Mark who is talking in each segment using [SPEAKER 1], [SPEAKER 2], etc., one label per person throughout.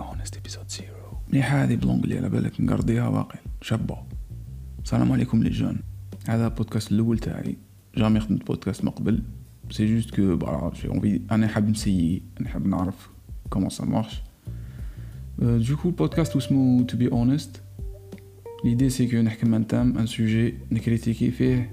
[SPEAKER 1] اونست ابيزود زيرو مليحة هذه بلونجلي على بالك نقرديها باقي شابة السلام عليكم لي جون هذا البودكاست الاول تاعي جامي خدمت بودكاست من قبل سي جوست كو فوالا جي اونفي انا حاب نسيي انا حاب نعرف كومون سا مارش دوكو البودكاست اسمو تو بي اونست ليدي سي كو نحكم ان تام ان سوجي نكريتيكي فيه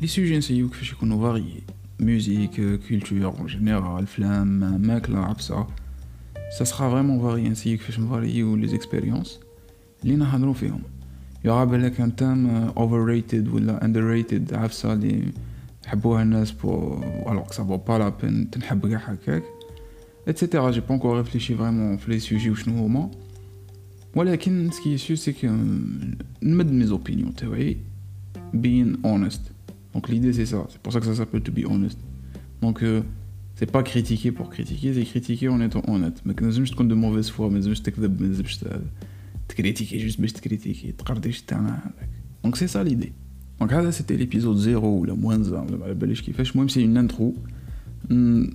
[SPEAKER 1] لي سوجي نسيو كيفاش يكونوا فاريي ميوزيك كولتور اون جينيرال فلام ماكله عبسه ça sera vraiment varié ainsi que je varie ou les expériences اللي نهضروا فيهم يا بالك ان تام overrated ولا underrated عفسه اللي يحبوها الناس بو alors que ça vaut pas la peine تنحب كاع هكاك اتسيتيرا جي با انكور ريفليشي فريمون في لي سوجي وشنو هما ولكن سكي سيو سي كو نمد مي زوبينيون تاعي being honest donc l'idée c'est ça, c'est pour ça que ça s'appelle to be honest. Donc euh, c'est pas critiquer pour critiquer, c'est critiquer en étant honnête. Mais que nous juste de mauvaise foi, mais juste te critiquer, juste mais te critiquer, te hein, Donc c'est ça l'idée. Donc là c'était l'épisode 0 ou la moins 1, la belle qui fait, moi c'est une intro. Hmm,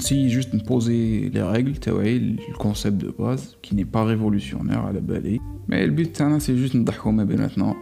[SPEAKER 1] si juste poser les règles, tu vois, le concept de base qui n'est pas révolutionnaire à la balai. Mais le but hein, c'est juste de maintenant.